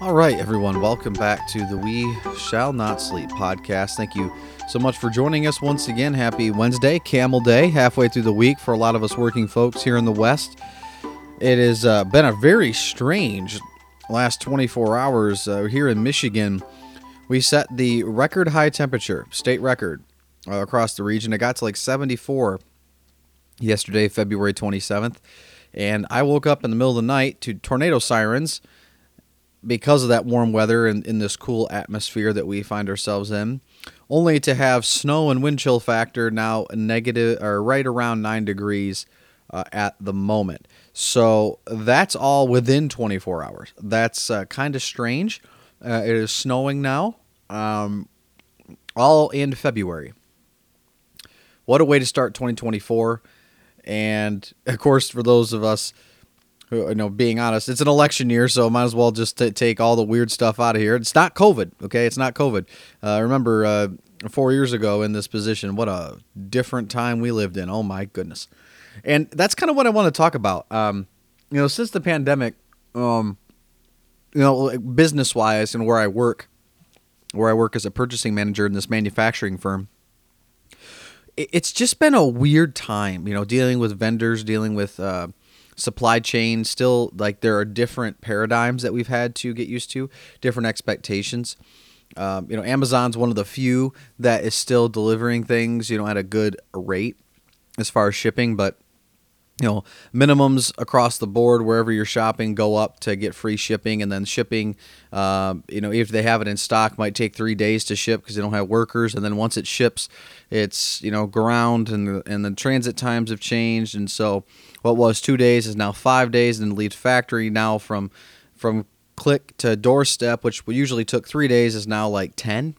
All right, everyone, welcome back to the We Shall Not Sleep podcast. Thank you so much for joining us once again. Happy Wednesday, Camel Day, halfway through the week for a lot of us working folks here in the West. It has uh, been a very strange last 24 hours uh, here in Michigan. We set the record high temperature, state record, uh, across the region. It got to like 74 yesterday, February 27th. And I woke up in the middle of the night to tornado sirens because of that warm weather and in this cool atmosphere that we find ourselves in, only to have snow and wind chill factor now negative or right around nine degrees uh, at the moment. So that's all within 24 hours. That's uh, kind of strange. Uh, it is snowing now, um, all in February. What a way to start 2024. And of course, for those of us you know, being honest, it's an election year, so might as well just t- take all the weird stuff out of here. It's not COVID, okay? It's not COVID. Uh, remember, uh, four years ago in this position, what a different time we lived in. Oh my goodness. And that's kind of what I want to talk about. Um, you know, since the pandemic, um, you know, business wise and where I work, where I work as a purchasing manager in this manufacturing firm, it's just been a weird time, you know, dealing with vendors, dealing with, uh, supply chain still like there are different paradigms that we've had to get used to, different expectations. Um, you know, Amazon's one of the few that is still delivering things, you know, at a good rate as far as shipping, but you know minimums across the board wherever you're shopping go up to get free shipping. And then shipping um, you know if they have it in stock might take three days to ship because they don't have workers. And then once it ships it's you know ground and the, and the transit times have changed. And so what was two days is now five days and leaves factory. Now from from click to doorstep which usually took three days is now like 10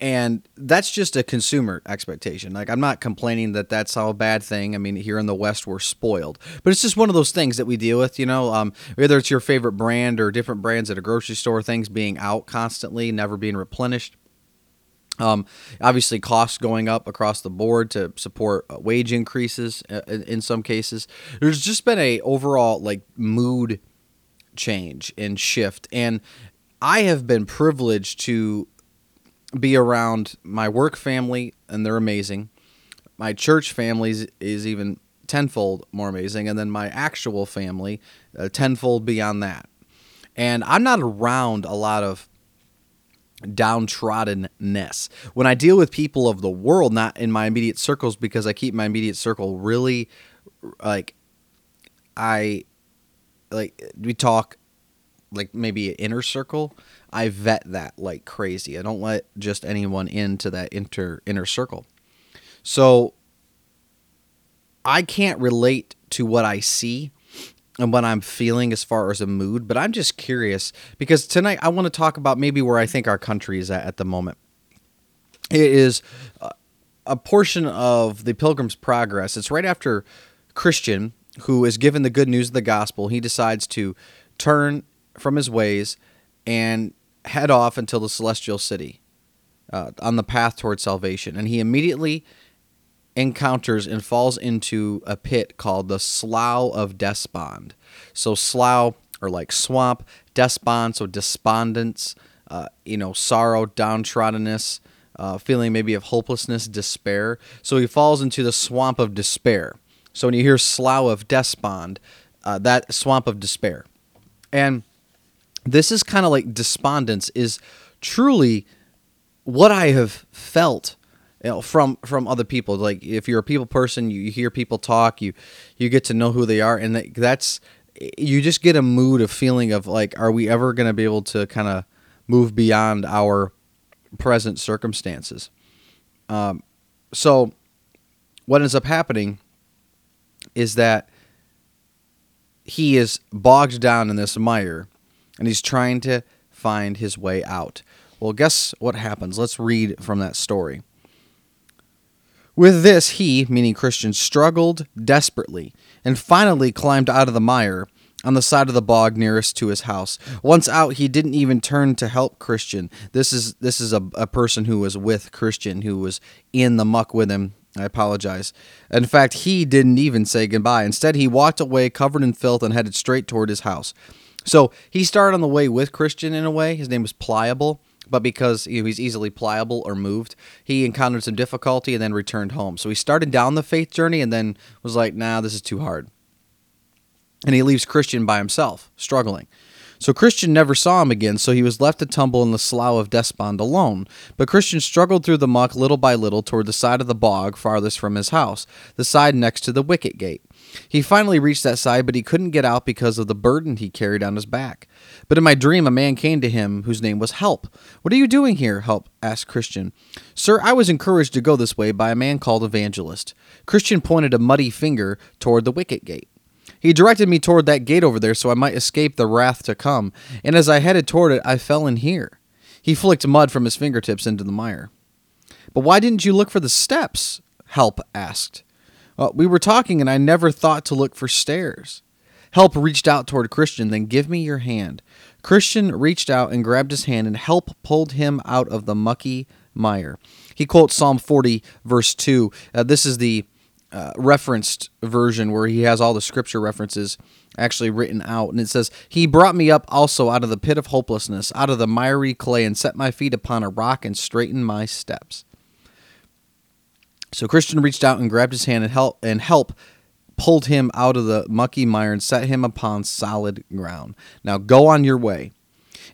and that's just a consumer expectation. Like I'm not complaining that that's all a bad thing. I mean, here in the West we're spoiled, but it's just one of those things that we deal with. You know, um, whether it's your favorite brand or different brands at a grocery store, things being out constantly, never being replenished. Um, obviously, costs going up across the board to support uh, wage increases uh, in some cases. There's just been a overall like mood change and shift, and I have been privileged to be around my work family, and they're amazing. My church family is even tenfold more amazing, and then my actual family, uh, tenfold beyond that. And I'm not around a lot of downtroddenness. When I deal with people of the world, not in my immediate circles, because I keep my immediate circle really like I like we talk like maybe an inner circle I vet that like crazy. I don't let just anyone into that inter inner circle. So I can't relate to what I see and what I'm feeling as far as a mood, but I'm just curious because tonight I want to talk about maybe where I think our country is at at the moment. It is a portion of the Pilgrim's Progress. It's right after Christian, who is given the good news of the gospel, he decides to turn from his ways and head off until the celestial city uh, on the path toward salvation. And he immediately encounters and falls into a pit called the Slough of Despond. So, slough, or like swamp, despond, so despondence, uh, you know, sorrow, downtroddenness, uh, feeling maybe of hopelessness, despair. So, he falls into the swamp of despair. So, when you hear Slough of Despond, uh, that swamp of despair. And this is kind of like despondence is truly what I have felt you know from from other people. Like if you're a people person you, you hear people talk you you get to know who they are and that's you just get a mood of feeling of like are we ever going to be able to kind of move beyond our present circumstances? Um, so what ends up happening is that he is bogged down in this mire and he's trying to find his way out. Well, guess what happens? Let's read from that story. With this, he, meaning Christian, struggled desperately and finally climbed out of the mire on the side of the bog nearest to his house. Once out, he didn't even turn to help Christian. This is this is a, a person who was with Christian, who was in the muck with him. I apologize. In fact, he didn't even say goodbye. Instead, he walked away covered in filth and headed straight toward his house. So he started on the way with Christian in a way. His name was Pliable, but because you know, he's easily pliable or moved, he encountered some difficulty and then returned home. So he started down the faith journey and then was like, nah, this is too hard. And he leaves Christian by himself, struggling. So Christian never saw him again, so he was left to tumble in the slough of despond alone. But Christian struggled through the muck little by little toward the side of the bog farthest from his house, the side next to the wicket gate. He finally reached that side, but he couldn't get out because of the burden he carried on his back. But in my dream, a man came to him whose name was Help. What are you doing here? Help asked Christian. Sir, I was encouraged to go this way by a man called Evangelist. Christian pointed a muddy finger toward the wicket gate. He directed me toward that gate over there so I might escape the wrath to come, and as I headed toward it, I fell in here. He flicked mud from his fingertips into the mire. But why didn't you look for the steps? Help asked. Well, we were talking, and I never thought to look for stairs. Help reached out toward Christian, then give me your hand. Christian reached out and grabbed his hand, and Help pulled him out of the mucky mire. He quotes Psalm 40, verse 2. Uh, this is the uh, referenced version where he has all the scripture references actually written out. And it says, He brought me up also out of the pit of hopelessness, out of the miry clay, and set my feet upon a rock and straightened my steps. So Christian reached out and grabbed his hand and help and help pulled him out of the mucky mire and set him upon solid ground. Now go on your way.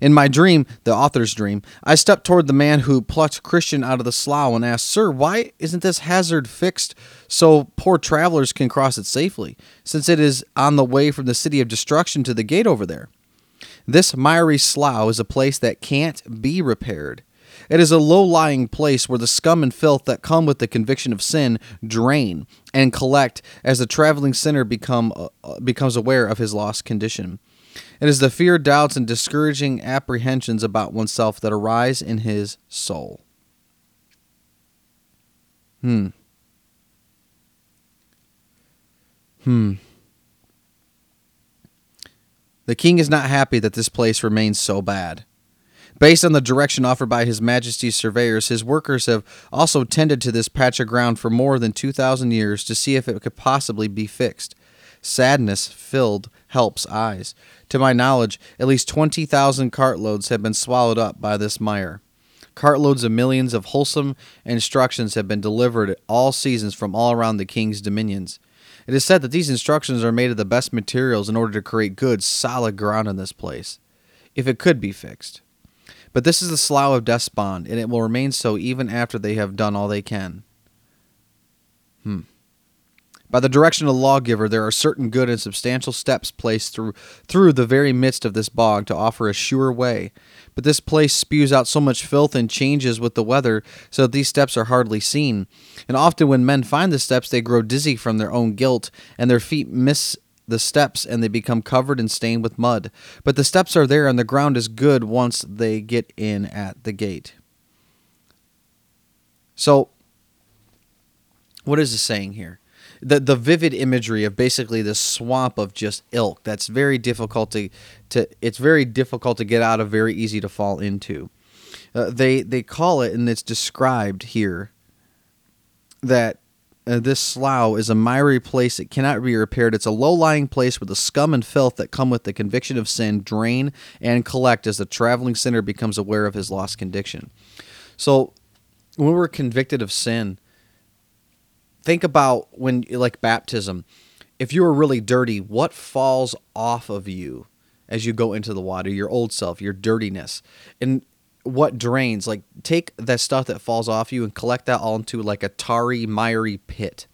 In my dream, the author's dream, I stepped toward the man who plucked Christian out of the slough and asked, Sir, why isn't this hazard fixed so poor travelers can cross it safely, since it is on the way from the city of destruction to the gate over there? This miry slough is a place that can't be repaired. It is a low lying place where the scum and filth that come with the conviction of sin drain and collect as the traveling sinner become, uh, becomes aware of his lost condition. It is the fear, doubts, and discouraging apprehensions about oneself that arise in his soul. Hmm. Hmm. The king is not happy that this place remains so bad. Based on the direction offered by His Majesty's surveyors, his workers have also tended to this patch of ground for more than 2,000 years to see if it could possibly be fixed. Sadness filled Help's eyes. To my knowledge, at least 20,000 cartloads have been swallowed up by this mire. Cartloads of millions of wholesome instructions have been delivered at all seasons from all around the king's dominions. It is said that these instructions are made of the best materials in order to create good, solid ground in this place, if it could be fixed. But this is the slough of despond, and it will remain so even after they have done all they can. Hmm. By the direction of the lawgiver, there are certain good and substantial steps placed through through the very midst of this bog to offer a sure way. But this place spews out so much filth and changes with the weather, so that these steps are hardly seen. And often, when men find the steps, they grow dizzy from their own guilt, and their feet miss the steps, and they become covered and stained with mud. But the steps are there, and the ground is good once they get in at the gate. So, what is it saying here? The the vivid imagery of basically this swamp of just ilk that's very difficult to to it's very difficult to get out of very easy to fall into uh, they they call it and it's described here that uh, this slough is a miry place that cannot be repaired. It's a low lying place where the scum and filth that come with the conviction of sin drain and collect as the traveling sinner becomes aware of his lost condition. So, when we're convicted of sin, think about when like baptism. If you were really dirty what falls off of you as you go into the water? Your old self your dirtiness. And what drains? Like take that stuff that falls off you and collect that all into like a tarry miry pit.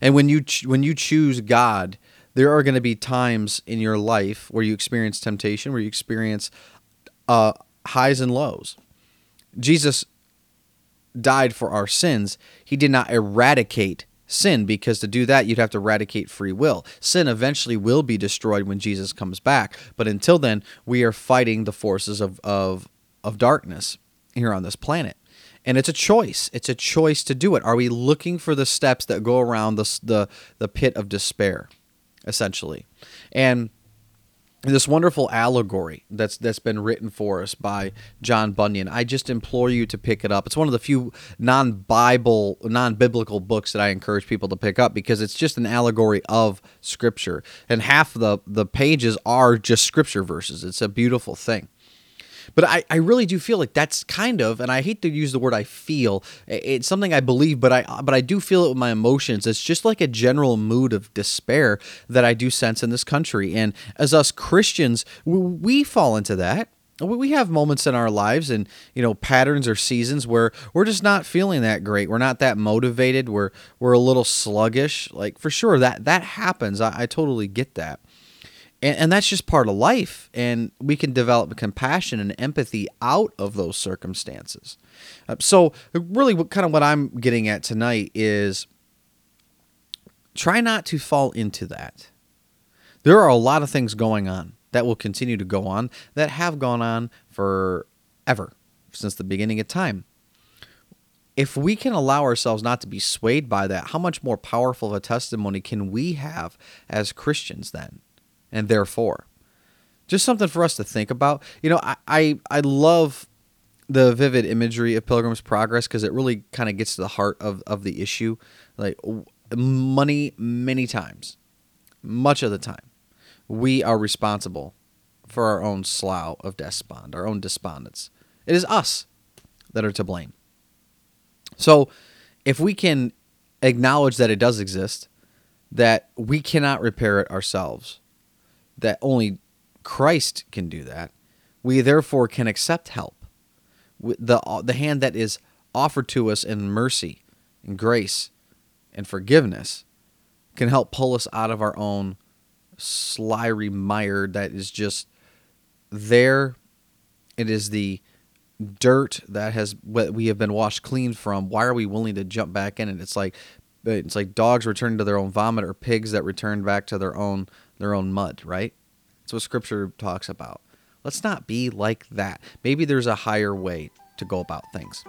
And when you ch- when you choose god there are going to be times in your life where you experience temptation where you experience uh, highs and lows. Jesus died for our sins, he did not eradicate sin because to do that you'd have to eradicate free will. Sin eventually will be destroyed when Jesus comes back, but until then we are fighting the forces of of of darkness here on this planet. And it's a choice. It's a choice to do it. Are we looking for the steps that go around the the, the pit of despair essentially? And this wonderful allegory that's that's been written for us by John Bunyan. I just implore you to pick it up. It's one of the few non-Bible, non-biblical books that I encourage people to pick up because it's just an allegory of scripture. And half the the pages are just scripture verses. It's a beautiful thing. But I, I really do feel like that's kind of, and I hate to use the word I feel. It's something I believe, but I but I do feel it with my emotions. It's just like a general mood of despair that I do sense in this country. And as us Christians, we fall into that we have moments in our lives and you know patterns or seasons where we're just not feeling that great we're not that motivated we're we're a little sluggish like for sure that that happens i, I totally get that and, and that's just part of life. And we can develop compassion and empathy out of those circumstances. Uh, so, really, what kind of what I'm getting at tonight is try not to fall into that. There are a lot of things going on that will continue to go on that have gone on forever since the beginning of time. If we can allow ourselves not to be swayed by that, how much more powerful of a testimony can we have as Christians then? And therefore. Just something for us to think about. You know, I I, I love the vivid imagery of Pilgrim's Progress because it really kind of gets to the heart of, of the issue. Like money, many times, much of the time, we are responsible for our own slough of despond, our own despondence. It is us that are to blame. So, if we can acknowledge that it does exist, that we cannot repair it ourselves, that only Christ can do that, we therefore can accept help. The, uh, the hand that is offered to us in mercy and grace and forgiveness can help pull us out of our own slimy mire that is just there. It is the dirt that has what we have been washed clean from. Why are we willing to jump back in it? It's like it's like dogs returning to their own vomit or pigs that return back to their own their own mud, right? That's what scripture talks about. Let's not be like that. Maybe there's a higher way to go about things.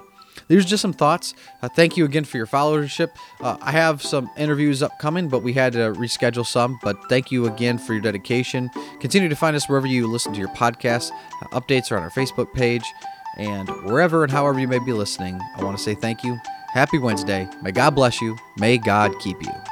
There's just some thoughts. Uh, thank you again for your followership. Uh, I have some interviews upcoming, but we had to reschedule some. But thank you again for your dedication. Continue to find us wherever you listen to your podcasts. Uh, updates are on our Facebook page. And wherever and however you may be listening, I want to say thank you. Happy Wednesday. May God bless you. May God keep you.